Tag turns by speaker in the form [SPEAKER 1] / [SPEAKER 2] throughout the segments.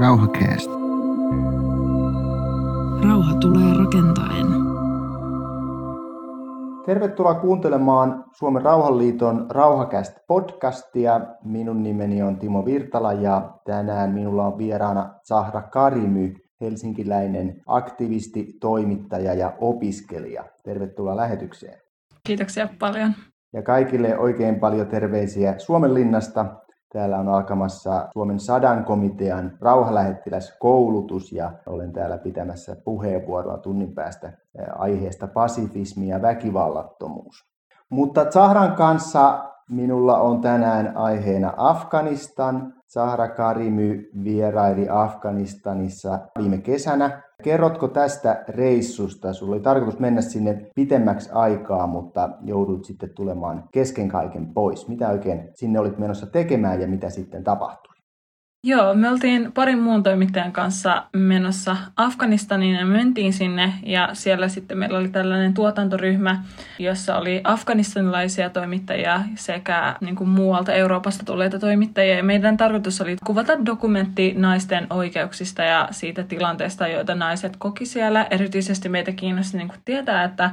[SPEAKER 1] Rauhakäästä.
[SPEAKER 2] Rauha tulee rakentaen.
[SPEAKER 1] Tervetuloa kuuntelemaan Suomen Rauhanliiton Rauhakäst podcastia. Minun nimeni on Timo Virtala ja tänään minulla on vieraana Sahra Karimy, helsinkiläinen aktivisti, toimittaja ja opiskelija. Tervetuloa lähetykseen.
[SPEAKER 3] Kiitoksia paljon.
[SPEAKER 1] Ja kaikille oikein paljon terveisiä Suomen linnasta. Täällä on alkamassa Suomen sadan komitean rauhalähettiläskoulutus ja olen täällä pitämässä puheenvuoroa tunnin päästä aiheesta pasifismi ja väkivallattomuus. Mutta Zahran kanssa minulla on tänään aiheena Afganistan. Zahra Karimy vieraili Afganistanissa viime kesänä. Kerrotko tästä reissusta? Sulla oli tarkoitus mennä sinne pitemmäksi aikaa, mutta joudut sitten tulemaan kesken kaiken pois. Mitä oikein sinne olit menossa tekemään ja mitä sitten tapahtui?
[SPEAKER 3] Joo, me oltiin parin muun toimittajan kanssa menossa Afganistaniin ja mentiin sinne ja siellä sitten meillä oli tällainen tuotantoryhmä, jossa oli afganistanilaisia toimittajia sekä niin kuin muualta Euroopasta tulleita toimittajia. Ja meidän tarkoitus oli kuvata dokumentti naisten oikeuksista ja siitä tilanteesta, joita naiset koki siellä. Erityisesti meitä kiinnosti niin kuin tietää, että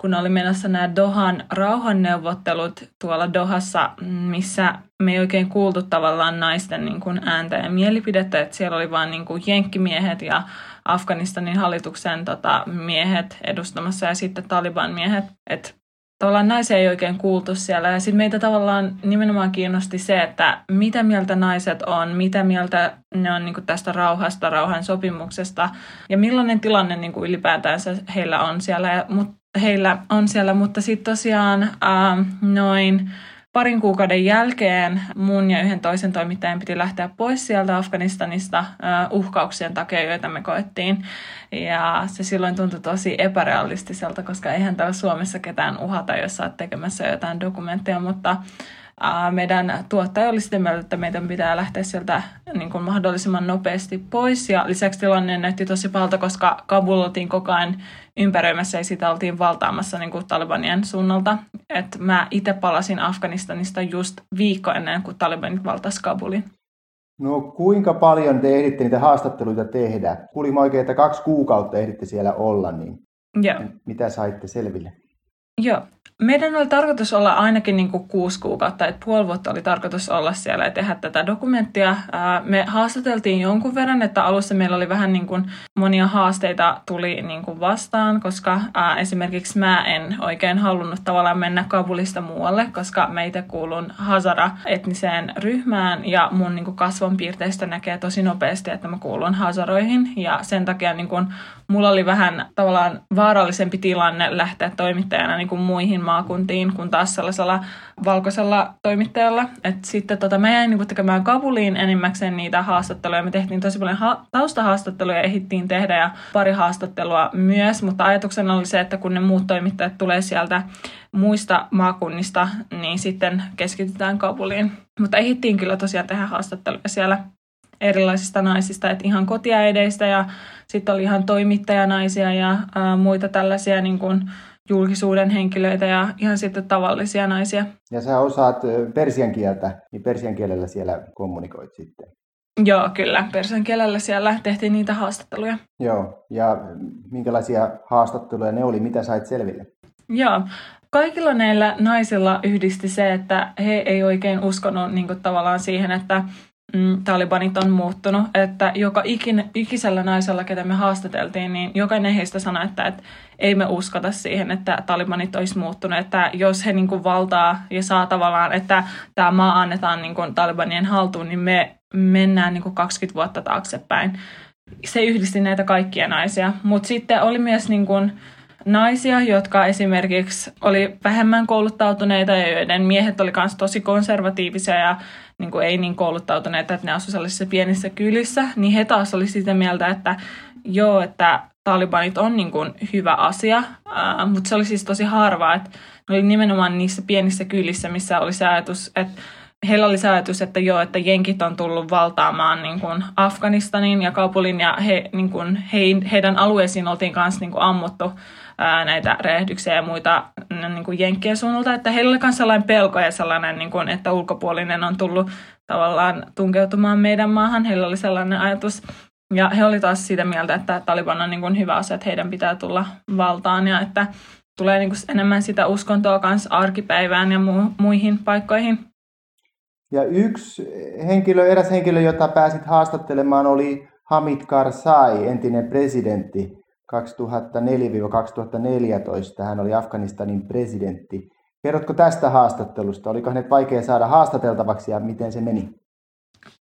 [SPEAKER 3] kun oli menossa nämä Dohan rauhanneuvottelut tuolla Dohassa, missä me ei oikein kuultu tavallaan naisten niin kuin ääntä ja mielipidettä, että siellä oli vain niin kuin jenkkimiehet ja Afganistanin hallituksen tota, miehet edustamassa ja sitten Taliban miehet, että tavallaan naisia ei oikein kuultu siellä. Ja sitten meitä tavallaan nimenomaan kiinnosti se, että mitä mieltä naiset on, mitä mieltä ne on niin tästä rauhasta, rauhan sopimuksesta ja millainen tilanne niin kuin ylipäätään heillä on siellä. Ja, mut heillä on siellä, mutta sitten tosiaan äh, noin parin kuukauden jälkeen mun ja yhden toisen toimittajan piti lähteä pois sieltä Afganistanista äh, uhkauksien takia, joita me koettiin. Ja se silloin tuntui tosi epärealistiselta, koska eihän täällä Suomessa ketään uhata, jos sä oot tekemässä jotain dokumentteja, mutta meidän tuottaja oli sitä mieltä, että meidän pitää lähteä sieltä niin kuin mahdollisimman nopeasti pois. Ja lisäksi tilanne näytti tosi pahalta, koska Kabul oltiin koko ajan ympäröimässä ja sitä oltiin valtaamassa niin kuin Talibanien suunnalta. Et mä itse palasin Afganistanista just viikko ennen kuin Talibanit valtasi Kabulin.
[SPEAKER 1] No kuinka paljon te ehditte niitä haastatteluita tehdä? Kuulimme oikein, että kaksi kuukautta ehditte siellä olla, niin
[SPEAKER 3] Joo.
[SPEAKER 1] mitä saitte selville?
[SPEAKER 3] Joo, meidän oli tarkoitus olla ainakin niin kuin kuusi kuukautta, että puoli vuotta oli tarkoitus olla siellä ja tehdä tätä dokumenttia. Me haastateltiin jonkun verran, että alussa meillä oli vähän niin kuin monia haasteita tuli niin kuin vastaan, koska esimerkiksi mä en oikein halunnut tavallaan mennä Kabulista muualle, koska meitä kuulun Hazara-etniseen ryhmään ja mun niin kuin kasvonpiirteistä näkee tosi nopeasti, että mä kuulun Hazaroihin ja sen takia niin kuin mulla oli vähän tavallaan vaarallisempi tilanne lähteä toimittajana niin kuin muihin maakuntiin kuin taas sellaisella valkoisella toimittajalla. Et sitten tota, mä jäin niin tekemään Kabuliin enimmäkseen niitä haastatteluja. Me tehtiin tosi paljon ha- taustahaastatteluja ehittiin tehdä ja pari haastattelua myös, mutta ajatuksena oli se, että kun ne muut toimittajat tulee sieltä muista maakunnista, niin sitten keskitytään Kabuliin. Mutta ehittiin kyllä tosiaan tehdä haastatteluja siellä erilaisista naisista, että ihan kotiäideistä ja sitten oli ihan toimittajanaisia ja ää, muita tällaisia niin kuin julkisuuden henkilöitä ja ihan sitten tavallisia naisia.
[SPEAKER 1] Ja sä osaat persian kieltä, niin persian kielellä siellä kommunikoit sitten.
[SPEAKER 3] Joo, kyllä. Persian kielellä siellä tehtiin niitä haastatteluja.
[SPEAKER 1] Joo, ja minkälaisia haastatteluja ne oli? Mitä sait selville?
[SPEAKER 3] Joo, kaikilla näillä naisilla yhdisti se, että he ei oikein uskonut niin kuin, tavallaan siihen, että mm, talibanit on muuttunut, että joka ikin, ikisellä naisella, ketä me haastateltiin, niin jokainen heistä sanoi, että, että ei me uskota siihen, että talibanit olisi muuttunut, että jos he niin kuin, valtaa ja saa tavallaan, että tämä maa annetaan niin kuin, talibanien haltuun, niin me mennään niin kuin 20 vuotta taaksepäin. Se yhdisti näitä kaikkia naisia, mutta sitten oli myös niin kuin, naisia, jotka esimerkiksi oli vähemmän kouluttautuneita ja joiden miehet oli myös tosi konservatiivisia ja niin kuin ei niin kouluttautuneita, että ne asuivat sellaisissa pienissä kylissä, niin he taas oli sitä mieltä, että joo, että talibanit on niin kuin hyvä asia, ää, mutta se oli siis tosi harvaa, että ne oli nimenomaan niissä pienissä kylissä, missä oli se ajatus, että heillä oli se ajatus, että joo, että jenkit on tullut valtaamaan niin kuin Afganistanin ja Kabulin ja he, niin kuin he, heidän alueisiin oltiin kanssa niin kuin ammuttu ää, näitä rehdyksiä ja muita niin kuin jenkkien suunnalta, että heillä oli myös sellainen pelko ja sellainen, niin kuin, että ulkopuolinen on tullut tavallaan tunkeutumaan meidän maahan. Heillä oli sellainen ajatus. Ja he oli taas siitä mieltä, että Taliban on niin kuin hyvä asia, että heidän pitää tulla valtaan ja että tulee niin kuin enemmän sitä uskontoa kanssa arkipäivään ja mu- muihin paikkoihin.
[SPEAKER 1] Ja yksi henkilö, eräs henkilö, jota pääsit haastattelemaan, oli Hamid Karzai, entinen presidentti 2004-2014. Hän oli Afganistanin presidentti. Kerrotko tästä haastattelusta? Oliko hänet vaikea saada haastateltavaksi ja miten se meni?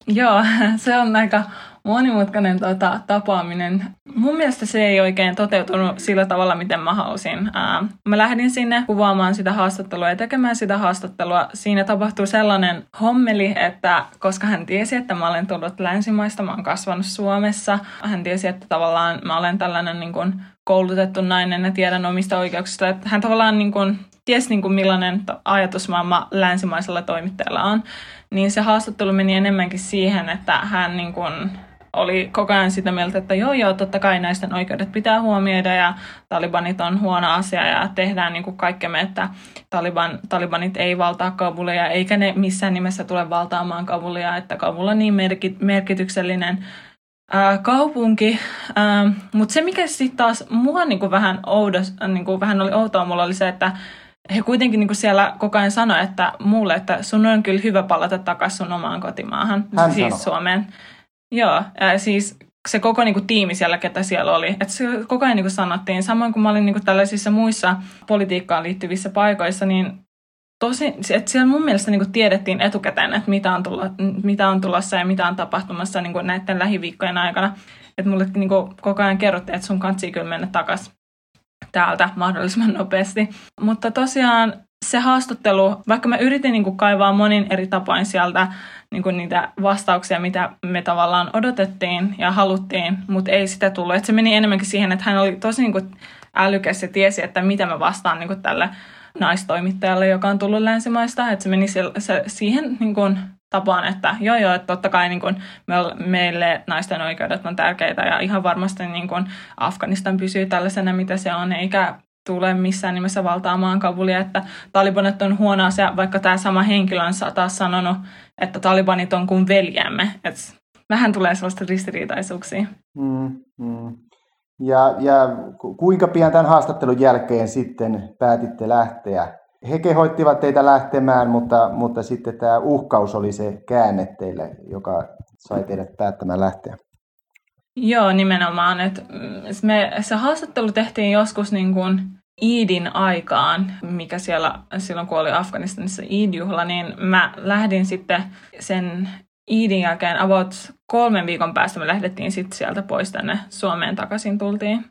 [SPEAKER 3] Joo, se on aika monimutkainen tota, tapaaminen. Mun mielestä se ei oikein toteutunut sillä tavalla, miten mä halusin. Ää, mä lähdin sinne kuvaamaan sitä haastattelua ja tekemään sitä haastattelua. Siinä tapahtui sellainen hommeli, että koska hän tiesi, että mä olen tullut länsimaista, mä olen kasvanut Suomessa. Hän tiesi, että tavallaan mä olen tällainen niin kuin, koulutettu nainen ja tiedän omista oikeuksista. Että hän tavallaan niin kuin, tiesi, niin kuin, millainen ajatusmaailma länsimaisella toimittajalla on niin se haastattelu meni enemmänkin siihen, että hän niin kuin oli koko ajan sitä mieltä, että joo joo, totta kai naisten oikeudet pitää huomioida ja talibanit on huono asia ja tehdään niin kuin kaikkemme, että Taliban, talibanit ei valtaa Kabulia eikä ne missään nimessä tule valtaamaan Kabulia, että Kabul on niin merkit, merkityksellinen ää, kaupunki. Mutta se, mikä sitten taas mua niin kuin vähän, oudos, niin kuin vähän oli outoa, mulla oli se, että he kuitenkin niin kuin siellä koko ajan sanoivat, että mulle, että sun on kyllä hyvä palata takaisin sun omaan kotimaahan,
[SPEAKER 1] Hän
[SPEAKER 3] siis
[SPEAKER 1] sanoi.
[SPEAKER 3] Suomeen. Joo, ja siis se koko niin kuin, tiimi siellä, ketä siellä oli. Että se koko ajan niin kuin sanottiin, samoin kuin mä olin niin kuin, tällaisissa muissa politiikkaan liittyvissä paikoissa, niin tosi, että siellä mun mielestä niin kuin, tiedettiin etukäteen, että mitä on, tulla, mitä on tulossa ja mitä on tapahtumassa niin kuin, näiden lähiviikkojen aikana. Että mulle niin kuin, koko ajan kerrottiin, että sun kansi kyllä mennä takaisin täältä mahdollisimman nopeasti. Mutta tosiaan se haastattelu, vaikka mä yritin niin kuin kaivaa monin eri tapain sieltä niin kuin niitä vastauksia, mitä me tavallaan odotettiin ja haluttiin, mutta ei sitä tullut. Et se meni enemmänkin siihen, että hän oli tosi niin kuin älykäs ja tiesi, että mitä mä vastaan niin kuin tälle naistoimittajalle, joka on tullut länsimaista. Että se meni se, se, siihen niin kuin tapaan, että joo joo, että totta kai niin kuin me, meille naisten oikeudet on tärkeitä ja ihan varmasti niin kuin Afganistan pysyy tällaisena, mitä se on, eikä tule missään nimessä valtaamaan Kabulia, että talibanit on huono asia, vaikka tämä sama henkilö on taas sanonut, että talibanit on kuin veljämme. Et vähän tulee sellaista ristiriitaisuuksia.
[SPEAKER 1] Mm, mm. Ja, ja kuinka pian tämän haastattelun jälkeen sitten päätitte lähteä? He kehoittivat teitä lähtemään, mutta, mutta sitten tämä uhkaus oli se käänne teille, joka sai teidät päättämään lähteä.
[SPEAKER 3] Joo, nimenomaan. Että me, se haastattelu tehtiin joskus niin kuin Iidin aikaan, mikä siellä silloin kun oli Afganistanissa Iid-juhla, niin mä lähdin sitten sen Iidin jälkeen about kolmen viikon päästä me lähdettiin sitten sieltä pois tänne Suomeen takaisin tultiin.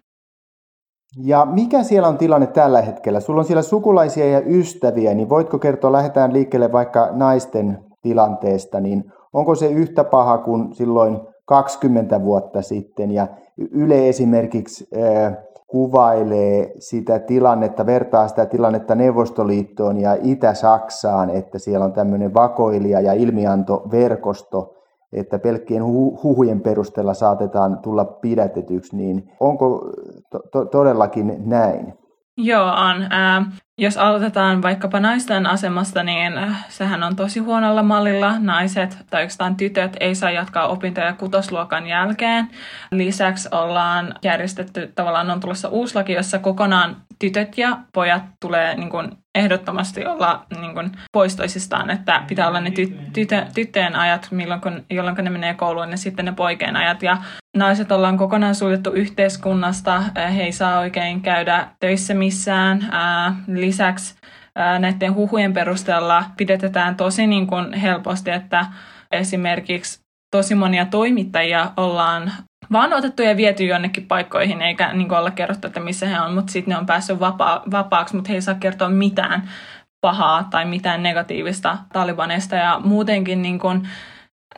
[SPEAKER 1] Ja mikä siellä on tilanne tällä hetkellä? Sulla on siellä sukulaisia ja ystäviä, niin voitko kertoa, lähdetään liikkeelle vaikka naisten tilanteesta, niin onko se yhtä paha kuin silloin 20 vuotta sitten? Ja Yle esimerkiksi äh, kuvailee sitä tilannetta, vertaa sitä tilannetta Neuvostoliittoon ja Itä-Saksaan, että siellä on tämmöinen vakoilija- ja ilmiantoverkosto, että pelkkien huhujen perusteella saatetaan tulla pidätetyksi, niin onko to- to- todellakin näin?
[SPEAKER 3] Joo, on. Äh, jos aloitetaan vaikkapa naisten asemasta, niin sehän on tosi huonolla mallilla. Naiset tai oikeastaan tytöt ei saa jatkaa opintoja kutosluokan jälkeen. Lisäksi ollaan järjestetty, tavallaan on tulossa uusi laki, jossa kokonaan tytöt ja pojat tulee niin kuin, ehdottomasti olla niin kuin, pois toisistaan, että pitää olla ne ty- tytö- tyttöjen ajat, milloin kun, jolloin ne menee kouluun, ja sitten ne poikien ajat. Ja naiset ollaan kokonaan suljettu yhteiskunnasta, he ei saa oikein käydä töissä missään. Lisäksi näiden huhujen perusteella pidetään tosi niin kuin helposti, että esimerkiksi tosi monia toimittajia ollaan vaan otettu ja viety jonnekin paikkoihin, eikä niin olla kerrottu, että missä he on, mutta sitten ne on päässyt vapaa, vapaaksi, mutta he ei saa kertoa mitään pahaa tai mitään negatiivista Talibanista ja muutenkin niin kuin,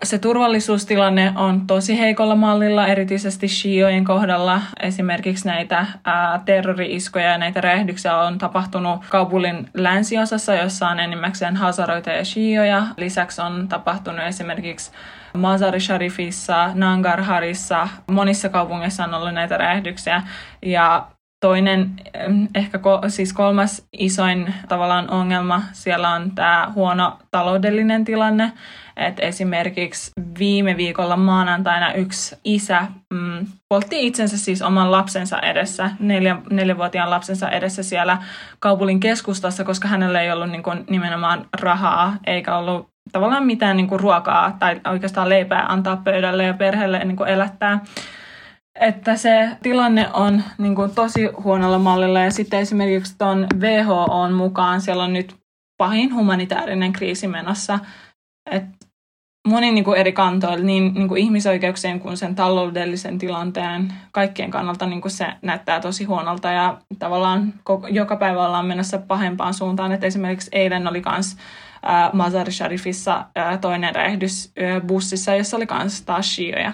[SPEAKER 3] se turvallisuustilanne on tosi heikolla mallilla, erityisesti Shiojen kohdalla. Esimerkiksi näitä ää, terrori-iskoja ja näitä räjähdyksiä on tapahtunut Kabulin länsiosassa, jossa on enimmäkseen hasaroita ja Shioja. Lisäksi on tapahtunut esimerkiksi Mazar Sharifissa, Nangarharissa, monissa kaupungeissa on ollut näitä räjähdyksiä. Ja toinen, ehkä ko, siis kolmas isoin tavallaan ongelma siellä on tämä huono taloudellinen tilanne. Et esimerkiksi viime viikolla maanantaina yksi isä mm, poltti itsensä siis oman lapsensa edessä, neljä, neljävuotiaan lapsensa edessä siellä kaupungin keskustassa, koska hänellä ei ollut niin kuin, nimenomaan rahaa eikä ollut tavallaan mitään niin kuin, ruokaa tai oikeastaan leipää antaa pöydälle ja perheelle niin kuin, elättää että se tilanne on niin kuin, tosi huonolla mallilla ja sitten esimerkiksi tuon WHO mukaan siellä on nyt pahin humanitaarinen kriisi menossa. Et monin niin kuin eri kantoilla, niin, niin kuin ihmisoikeuksien kuin sen taloudellisen tilanteen, kaikkien kannalta niin kuin se näyttää tosi huonolta ja tavallaan koko, joka päivä ollaan menossa pahempaan suuntaan. Et esimerkiksi eilen oli äh, Mazar Sharifissa toinen räjähdys äh, bussissa, jossa oli myös taas shioja.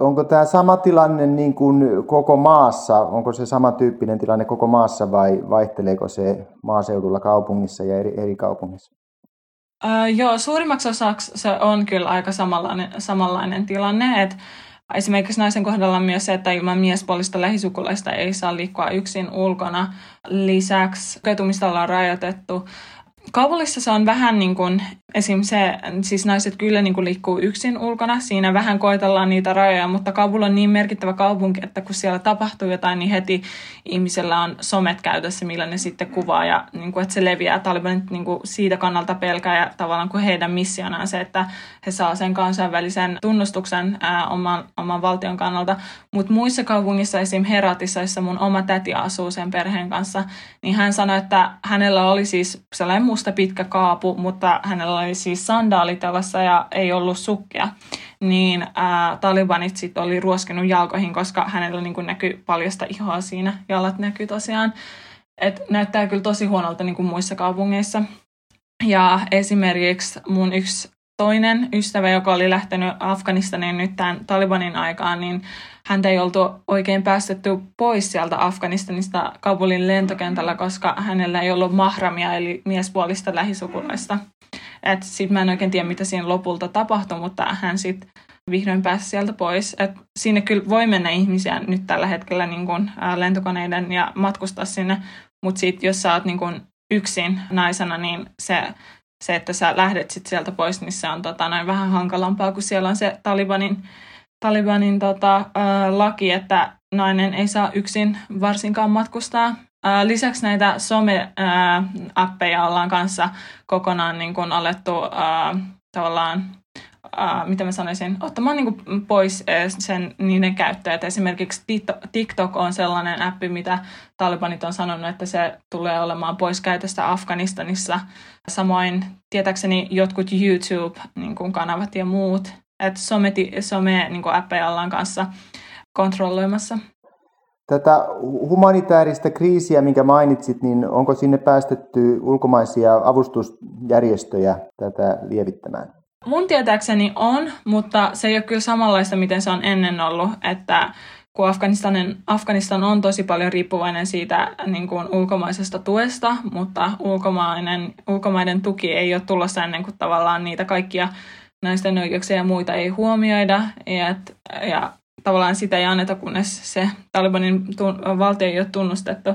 [SPEAKER 1] Onko tämä sama tilanne niin kuin koko maassa? Onko se samantyyppinen tilanne koko maassa vai vaihteleeko se maaseudulla, kaupungissa ja eri, eri kaupungissa?
[SPEAKER 3] Öö, joo, suurimmaksi osaksi se on kyllä aika samanlainen, samanlainen tilanne. Et esimerkiksi naisen kohdalla on myös se, että ilman miespuolista lähisukulaista ei saa liikkua yksin ulkona. Lisäksi ketumista ollaan rajoitettu. Kabulissa se on vähän niin kuin, esim. se, siis naiset kyllä niin kuin liikkuu yksin ulkona, siinä vähän koetellaan niitä rajoja, mutta Kabul on niin merkittävä kaupunki, että kun siellä tapahtuu jotain, niin heti ihmisellä on somet käytössä, millä ne sitten kuvaa ja niin kuin, että se leviää. Talibanit niin kuin siitä kannalta pelkää ja tavallaan kuin heidän missionaan se, että he saa sen kansainvälisen tunnustuksen ää, oman, oman valtion kannalta. Mutta muissa kaupungissa, esim. Heratissa, jossa mun oma täti asuu sen perheen kanssa, niin hän sanoi, että hänellä oli siis sellainen musta pitkä kaapu, mutta hänellä oli siis sandaalit jalassa ja ei ollut sukkia. Niin ää, talibanit sitten oli ruoskinut jalkoihin, koska hänellä niin näkyy paljasta ihoa siinä. Jalat näkyy tosiaan. Et näyttää kyllä tosi huonolta niin muissa kaupungeissa. Ja esimerkiksi mun yksi toinen ystävä, joka oli lähtenyt Afganistaniin nyt tämän Talibanin aikaan, niin häntä ei oltu oikein päästetty pois sieltä Afganistanista Kabulin lentokentällä, koska hänellä ei ollut mahramia eli miespuolista lähisukulaista. Sitten mä en oikein tiedä, mitä siinä lopulta tapahtui, mutta hän sitten vihdoin pääsi sieltä pois. Et sinne kyllä voi mennä ihmisiä nyt tällä hetkellä niin kun, ää, lentokoneiden ja matkustaa sinne, mutta sitten jos sä oot niin kun, yksin naisena, niin se se, että sä lähdet sit sieltä pois, niin se on tota, noin vähän hankalampaa, kun siellä on se Talibanin, Talibanin tota, ä, laki, että nainen ei saa yksin varsinkaan matkustaa. Ä, lisäksi näitä some-appeja ollaan kanssa kokonaan niin kun alettu ä, tavallaan uh, mitä mä sanoisin, ottamaan niin kuin pois sen, niiden käyttäjät. Esimerkiksi TikTok on sellainen appi, mitä Talibanit on sanonut, että se tulee olemaan pois käytöstä Afganistanissa. Samoin tietääkseni jotkut YouTube-kanavat niin ja muut. Että some, some niin kuin appeja ollaan kanssa kontrolloimassa.
[SPEAKER 1] Tätä humanitaarista kriisiä, minkä mainitsit, niin onko sinne päästetty ulkomaisia avustusjärjestöjä tätä lievittämään?
[SPEAKER 3] Mun tietääkseni on, mutta se ei ole kyllä samanlaista, miten se on ennen ollut, että kun Afganistanin, Afganistan on tosi paljon riippuvainen siitä niin kuin ulkomaisesta tuesta, mutta ulkomainen, ulkomaiden tuki ei ole tulossa ennen kuin tavallaan niitä kaikkia naisten oikeuksia ja muita ei huomioida. Ja, ja tavallaan sitä ei anneta, kunnes se Talibanin valtio ei ole tunnustettu.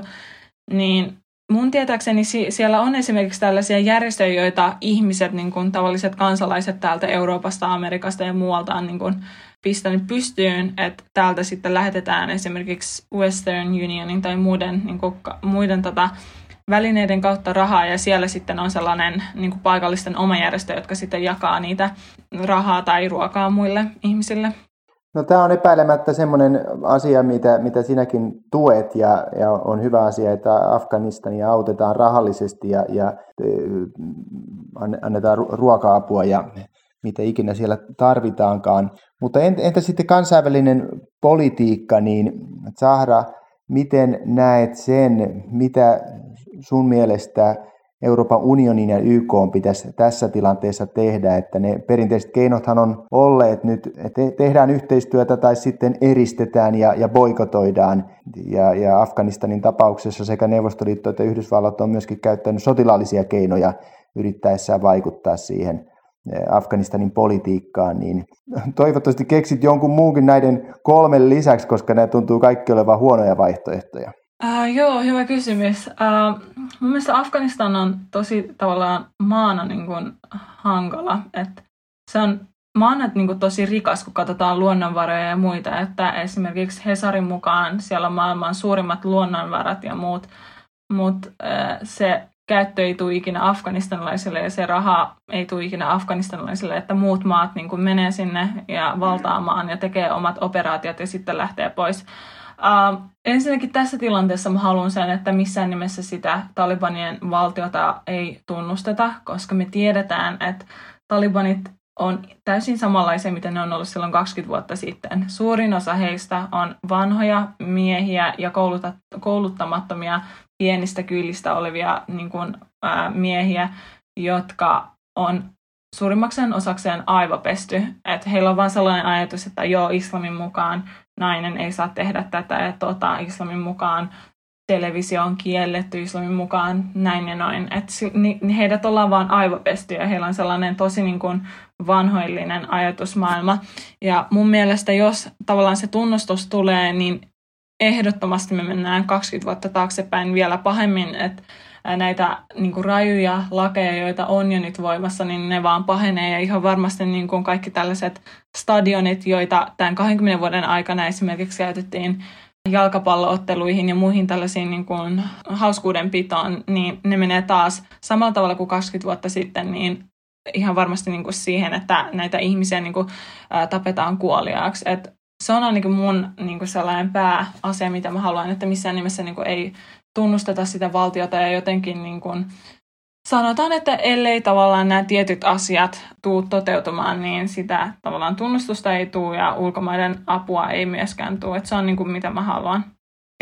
[SPEAKER 3] Niin mun tietääkseni siellä on esimerkiksi tällaisia järjestöjä, joita ihmiset, niin kuin tavalliset kansalaiset täältä Euroopasta, Amerikasta ja muualta on niin kuin pistänyt pystyyn, että täältä sitten lähetetään esimerkiksi Western Unionin tai muiden, niin kuin, muiden tota, välineiden kautta rahaa ja siellä sitten on sellainen niin kuin paikallisten oma järjestö, jotka sitten jakaa niitä rahaa tai ruokaa muille ihmisille.
[SPEAKER 1] No tämä on epäilemättä semmoinen asia, mitä, mitä sinäkin tuet ja, ja on hyvä asia, että Afganistania autetaan rahallisesti ja, ja annetaan ruoka-apua ja mitä ikinä siellä tarvitaankaan. Mutta entä sitten kansainvälinen politiikka, niin Zahra, miten näet sen, mitä sun mielestä Euroopan unionin ja YK pitäisi tässä tilanteessa tehdä, että ne perinteiset keinothan on olleet nyt, että tehdään yhteistyötä tai sitten eristetään ja, ja boikotoidaan. Ja, ja Afganistanin tapauksessa sekä Neuvostoliitto että Yhdysvallat on myöskin käyttänyt sotilaallisia keinoja yrittäessään vaikuttaa siihen eh, Afganistanin politiikkaan, niin toivottavasti keksit jonkun muunkin näiden kolmen lisäksi, koska nämä tuntuu kaikki olevan huonoja vaihtoehtoja.
[SPEAKER 3] Uh, joo, hyvä kysymys. Uh, mun mielestä Afganistan on tosi tavallaan maana niin kuin, hankala. Et se on maana niin kuin, tosi rikas, kun katsotaan luonnonvaroja ja muita. Että esimerkiksi Hesarin mukaan siellä on maailman suurimmat luonnonvarat ja muut. Mutta uh, se käyttö ei tule ikinä afganistanilaisille ja se raha ei tule ikinä afganistanilaisille, että muut maat niin kuin, menee sinne ja valtaamaan ja tekee omat operaatiot ja sitten lähtee pois. Uh, ensinnäkin tässä tilanteessa mä haluan sen, että missään nimessä sitä Talibanien valtiota ei tunnusteta, koska me tiedetään, että Talibanit on täysin samanlaisia, mitä ne on ollut silloin 20 vuotta sitten. Suurin osa heistä on vanhoja miehiä ja kouluttamattomia pienistä kylistä olevia niin kuin, ää, miehiä, jotka on suurimmakseen osakseen aivopesty. Että heillä on vain sellainen ajatus, että joo, islamin mukaan nainen ei saa tehdä tätä ja tota, islamin mukaan televisio on kielletty islamin mukaan näin ja noin. Et heidät ollaan vaan aivopesty ja heillä on sellainen tosi niin kuin vanhoillinen ajatusmaailma. Ja mun mielestä jos tavallaan se tunnustus tulee, niin ehdottomasti me mennään 20 vuotta taaksepäin vielä pahemmin, että näitä niin kuin rajuja lakeja, joita on jo nyt voimassa, niin ne vaan pahenee. Ja ihan varmasti niin kuin kaikki tällaiset stadionit, joita tämän 20 vuoden aikana esimerkiksi käytettiin jalkapallootteluihin ja muihin tällaisiin niin kuin hauskuudenpitoon, niin ne menee taas samalla tavalla kuin 20 vuotta sitten, niin ihan varmasti niin kuin siihen, että näitä ihmisiä niin kuin, ää, tapetaan kuoliaaksi. Et se on ainakin mun niin kuin sellainen pääasia, mitä mä haluan, että missään nimessä niin kuin ei tunnusteta sitä valtiota ja jotenkin niin kuin sanotaan, että ellei tavallaan nämä tietyt asiat tuu toteutumaan, niin sitä tavallaan tunnustusta ei tule ja ulkomaiden apua ei myöskään tule. Että se on niin kuin mitä mä haluan.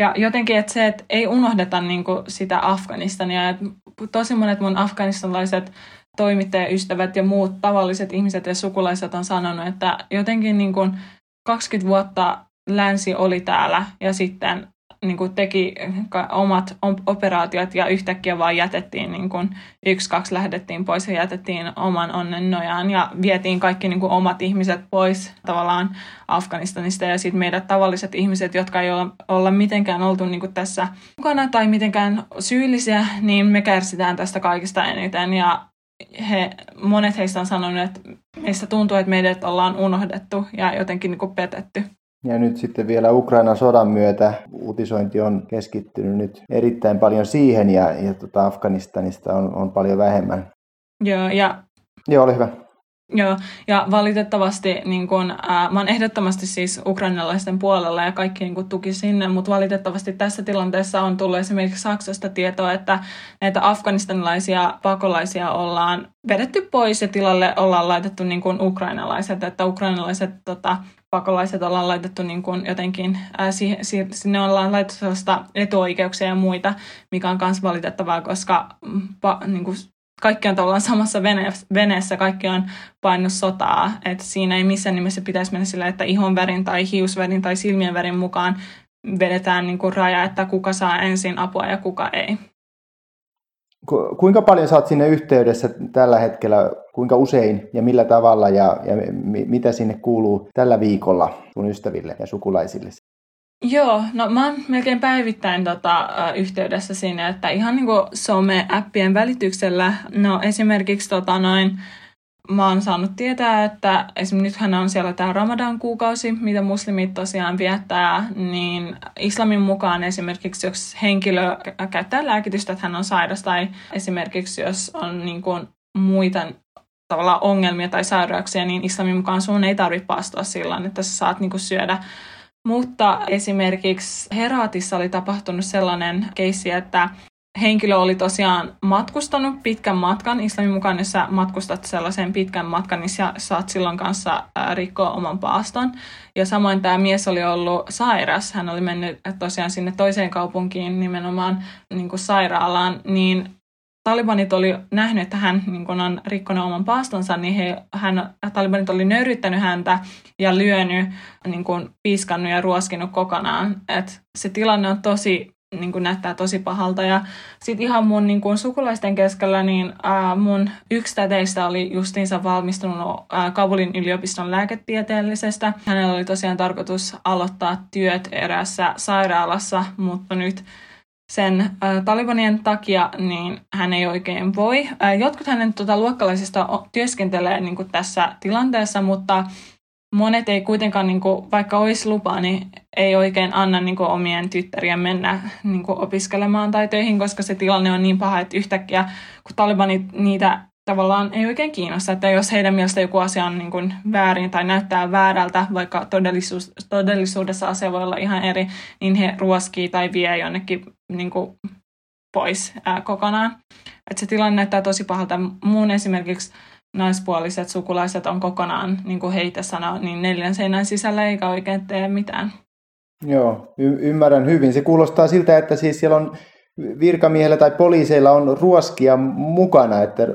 [SPEAKER 3] Ja jotenkin, että se, että ei unohdeta niin kuin sitä Afganistania. Että tosi monet mun afganistanilaiset toimittajaystävät ja muut tavalliset ihmiset ja sukulaiset on sanonut, että jotenkin niin kuin 20 vuotta länsi oli täällä ja sitten niin kuin teki omat operaatiot ja yhtäkkiä vaan jätettiin niin kuin yksi, kaksi lähdettiin pois ja jätettiin oman onnen nojaan ja vietiin kaikki niin kuin omat ihmiset pois tavallaan Afganistanista ja sitten meidät tavalliset ihmiset, jotka ei olla, mitenkään oltu niin kuin tässä mukana tai mitenkään syyllisiä, niin me kärsitään tästä kaikista eniten ja he, monet heistä on sanonut, että meistä tuntuu, että meidät ollaan unohdettu ja jotenkin niin kuin petetty.
[SPEAKER 1] Ja nyt sitten vielä Ukrainan sodan myötä uutisointi on keskittynyt nyt erittäin paljon siihen ja, ja tota Afganistanista on, on paljon vähemmän.
[SPEAKER 3] Joo, ja...
[SPEAKER 1] Joo, ole hyvä.
[SPEAKER 3] Joo, ja valitettavasti niin kun, ää, mä oon ehdottomasti siis ukrainalaisten puolella ja kaikki niin kun, tuki sinne, mutta valitettavasti tässä tilanteessa on tullut esimerkiksi Saksasta tietoa, että näitä afganistanilaisia pakolaisia ollaan vedetty pois ja tilalle ollaan laitettu niin kun, ukrainalaiset, että ukrainalaiset tota, pakolaiset ollaan laitettu niin kuin jotenkin, ää, si, si, sinne ollaan laitettu sellaista etuoikeuksia ja muita, mikä on myös valitettavaa, koska mm, pa, niin kuin kaikki on tavallaan samassa vene, veneessä, kaikki on painut sotaa, että siinä ei missään nimessä pitäisi mennä sillä, että ihon värin tai hiusvärin tai silmien värin mukaan vedetään niin kuin raja, että kuka saa ensin apua ja kuka ei.
[SPEAKER 1] Kuinka paljon saat sinne yhteydessä tällä hetkellä, kuinka usein ja millä tavalla ja, ja mitä sinne kuuluu tällä viikolla sun ystäville ja sukulaisille?
[SPEAKER 3] Joo, no mä oon melkein päivittäin tota, yhteydessä sinne, että ihan niin kuin some-appien välityksellä, no esimerkiksi tota, noin, mä oon saanut tietää, että esimerkiksi nythän on siellä tämä Ramadan kuukausi, mitä muslimit tosiaan viettää, niin islamin mukaan esimerkiksi jos henkilö käyttää lääkitystä, että hän on sairas, tai esimerkiksi jos on niin kuin muita tavallaan ongelmia tai sairauksia, niin islamin mukaan sun ei tarvitse paastua silloin, että sä saat niin kuin syödä. Mutta esimerkiksi Heraatissa oli tapahtunut sellainen keissi, että henkilö oli tosiaan matkustanut pitkän matkan. Islamin mukaan, jos sä matkustat sellaisen pitkän matkan, niin sä saat silloin kanssa rikkoa oman paaston. Ja samoin tämä mies oli ollut sairas. Hän oli mennyt tosiaan sinne toiseen kaupunkiin nimenomaan niin kuin sairaalaan. Niin talibanit oli nähnyt, että hän niin on rikkonut oman paastonsa, niin he, hän, talibanit oli nöyryttänyt häntä ja lyönyt, niin kun, piiskannut ja ruoskinut kokonaan. Et se tilanne on tosi niin kuin näyttää tosi pahalta. Ja sitten ihan mun niin kuin sukulaisten keskellä, niin ää, mun yksi täteistä oli justiinsa valmistunut ää, Kabulin yliopiston lääketieteellisestä. Hänellä oli tosiaan tarkoitus aloittaa työt erässä sairaalassa, mutta nyt sen ä, Talibanien takia niin hän ei oikein voi. Ä, jotkut hänen tota, luokkalaisista työskentelee niin kuin tässä tilanteessa, mutta monet ei kuitenkaan, niin kuin, vaikka olisi lupa, niin ei oikein anna niin kuin, omien tyttärien mennä niin kuin, opiskelemaan tai töihin, koska se tilanne on niin paha, että yhtäkkiä kun talibanit niitä tavallaan ei oikein kiinnosta, että jos heidän mielestä joku asia on niin kuin väärin tai näyttää väärältä, vaikka todellisuus, todellisuudessa asia voi olla ihan eri, niin he ruoskii tai vie jonnekin niin kuin pois ää, kokonaan. Et se tilanne näyttää tosi pahalta. Muun esimerkiksi naispuoliset sukulaiset on kokonaan, niin kuin heitä sanoo, niin neljän seinän sisällä eikä oikein tee mitään.
[SPEAKER 1] Joo, y- ymmärrän hyvin. Se kuulostaa siltä, että siis siellä on virkamiehillä tai poliiseilla on ruoskia mukana, että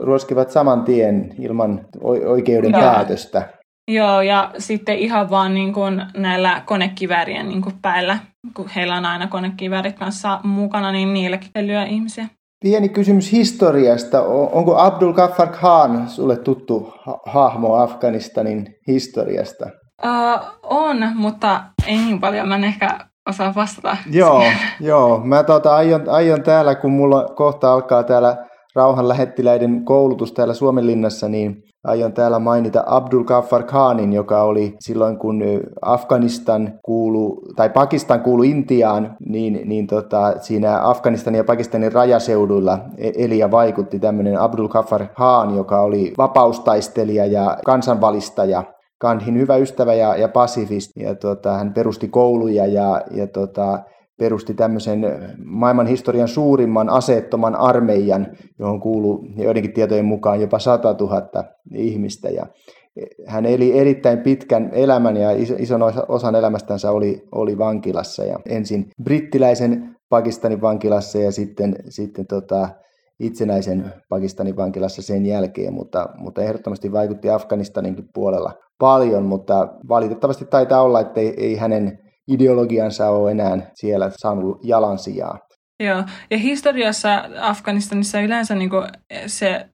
[SPEAKER 1] ruoskivat saman tien ilman oikeuden Joo. päätöstä.
[SPEAKER 3] Joo, ja sitten ihan vaan niin kuin näillä konekiväärien niin kuin päällä, kun heillä on aina konekiväärit kanssa mukana, niin niilläkin lyö ihmisiä.
[SPEAKER 1] Pieni kysymys historiasta. Onko Abdul Ghaffar Khan sulle tuttu hahmo Afganistanin historiasta?
[SPEAKER 3] Uh, on, mutta ei niin paljon. Mä en ehkä osaa vastata.
[SPEAKER 1] Joo, joo. Mä tota, aion, aion täällä, kun mulla kohta alkaa täällä rauhanlähettiläiden koulutus täällä Suomenlinnassa, niin aion täällä mainita Abdul Ghaffar Khanin, joka oli silloin, kun Afganistan kuulu, tai Pakistan kuulu Intiaan, niin, niin tota, siinä Afganistanin ja Pakistanin rajaseuduilla e-, eli ja vaikutti tämmöinen Abdul Ghaffar Khan, joka oli vapaustaistelija ja kansanvalistaja Gandhin hyvä ystävä ja, ja pasifisti. Ja tota, hän perusti kouluja ja, ja tota, perusti tämmöisen maailman historian suurimman aseettoman armeijan, johon kuuluu joidenkin tietojen mukaan jopa 100 000 ihmistä. Ja hän eli erittäin pitkän elämän ja ison osan elämästänsä oli, oli vankilassa. Ja ensin brittiläisen Pakistanin vankilassa ja sitten, sitten tota, itsenäisen Pakistanin vankilassa sen jälkeen, mutta, mutta ehdottomasti vaikutti Afganistaninkin puolella paljon, mutta valitettavasti taitaa olla, että ei, ei hänen ideologiansa ole enää siellä saanut jalansijaa.
[SPEAKER 3] Joo, ja historiassa Afganistanissa yleensä niin kuin se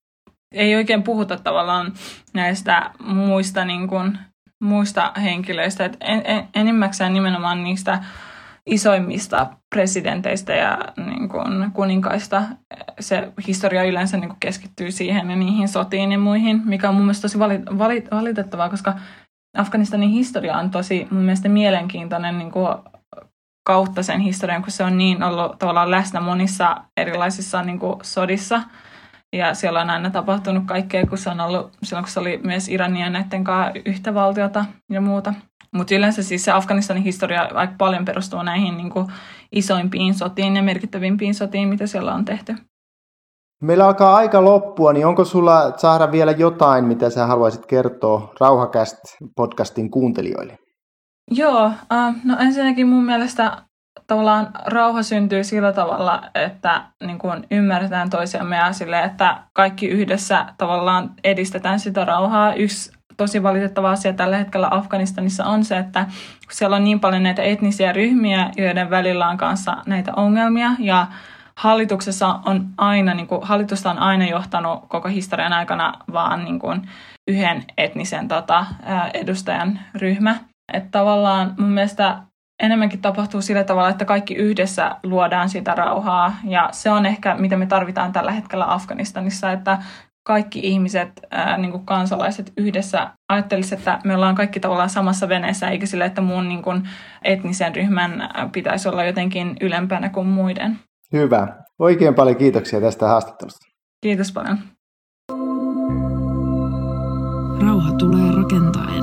[SPEAKER 3] ei oikein puhuta tavallaan näistä muista, niin kuin, muista henkilöistä, että en, en, enimmäkseen nimenomaan niistä isoimmista presidenteistä ja niin kuin, kuninkaista. Se historia yleensä niin kuin keskittyy siihen ja niihin sotiin ja muihin, mikä on mun mielestä tosi valit, valit, valitettavaa, koska Afganistanin historia on tosi mun mielestä mielenkiintoinen niin kuin kautta sen historian, kun se on niin ollut tavallaan läsnä monissa erilaisissa niin kuin sodissa. Ja siellä on aina tapahtunut kaikkea, kun se on ollut silloin, kun se oli myös Irania näiden kanssa yhtä valtiota ja muuta. Mutta yleensä siis se Afganistanin historia aika paljon perustuu näihin niin kuin isoimpiin sotiin ja merkittävimpiin sotiin, mitä siellä on tehty.
[SPEAKER 1] Meillä alkaa aika loppua, niin onko sulla saada vielä jotain, mitä sä haluaisit kertoa Rauhakäst podcastin kuuntelijoille?
[SPEAKER 3] Joo, uh, no ensinnäkin mun mielestä tavallaan rauha syntyy sillä tavalla, että niin kun ymmärretään toisiamme ja sille, että kaikki yhdessä tavallaan edistetään sitä rauhaa. Yksi tosi valitettava asia tällä hetkellä Afganistanissa on se, että siellä on niin paljon näitä etnisiä ryhmiä, joiden välillä on kanssa näitä ongelmia ja hallituksessa on aina, niin kuin, hallitusta on aina johtanut koko historian aikana vaan niin kuin, yhden etnisen tota, edustajan ryhmä. Että tavallaan mun mielestä enemmänkin tapahtuu sillä tavalla, että kaikki yhdessä luodaan sitä rauhaa. Ja se on ehkä, mitä me tarvitaan tällä hetkellä Afganistanissa, että kaikki ihmiset, ää, niin kuin kansalaiset yhdessä ajattelisivat, että me ollaan kaikki tavallaan samassa veneessä, eikä sille, että muun niin kuin, etnisen ryhmän pitäisi olla jotenkin ylempänä kuin muiden.
[SPEAKER 1] Hyvä. Oikein paljon kiitoksia tästä haastattelusta.
[SPEAKER 3] Kiitos paljon.
[SPEAKER 2] Rauha tulee rakentaen.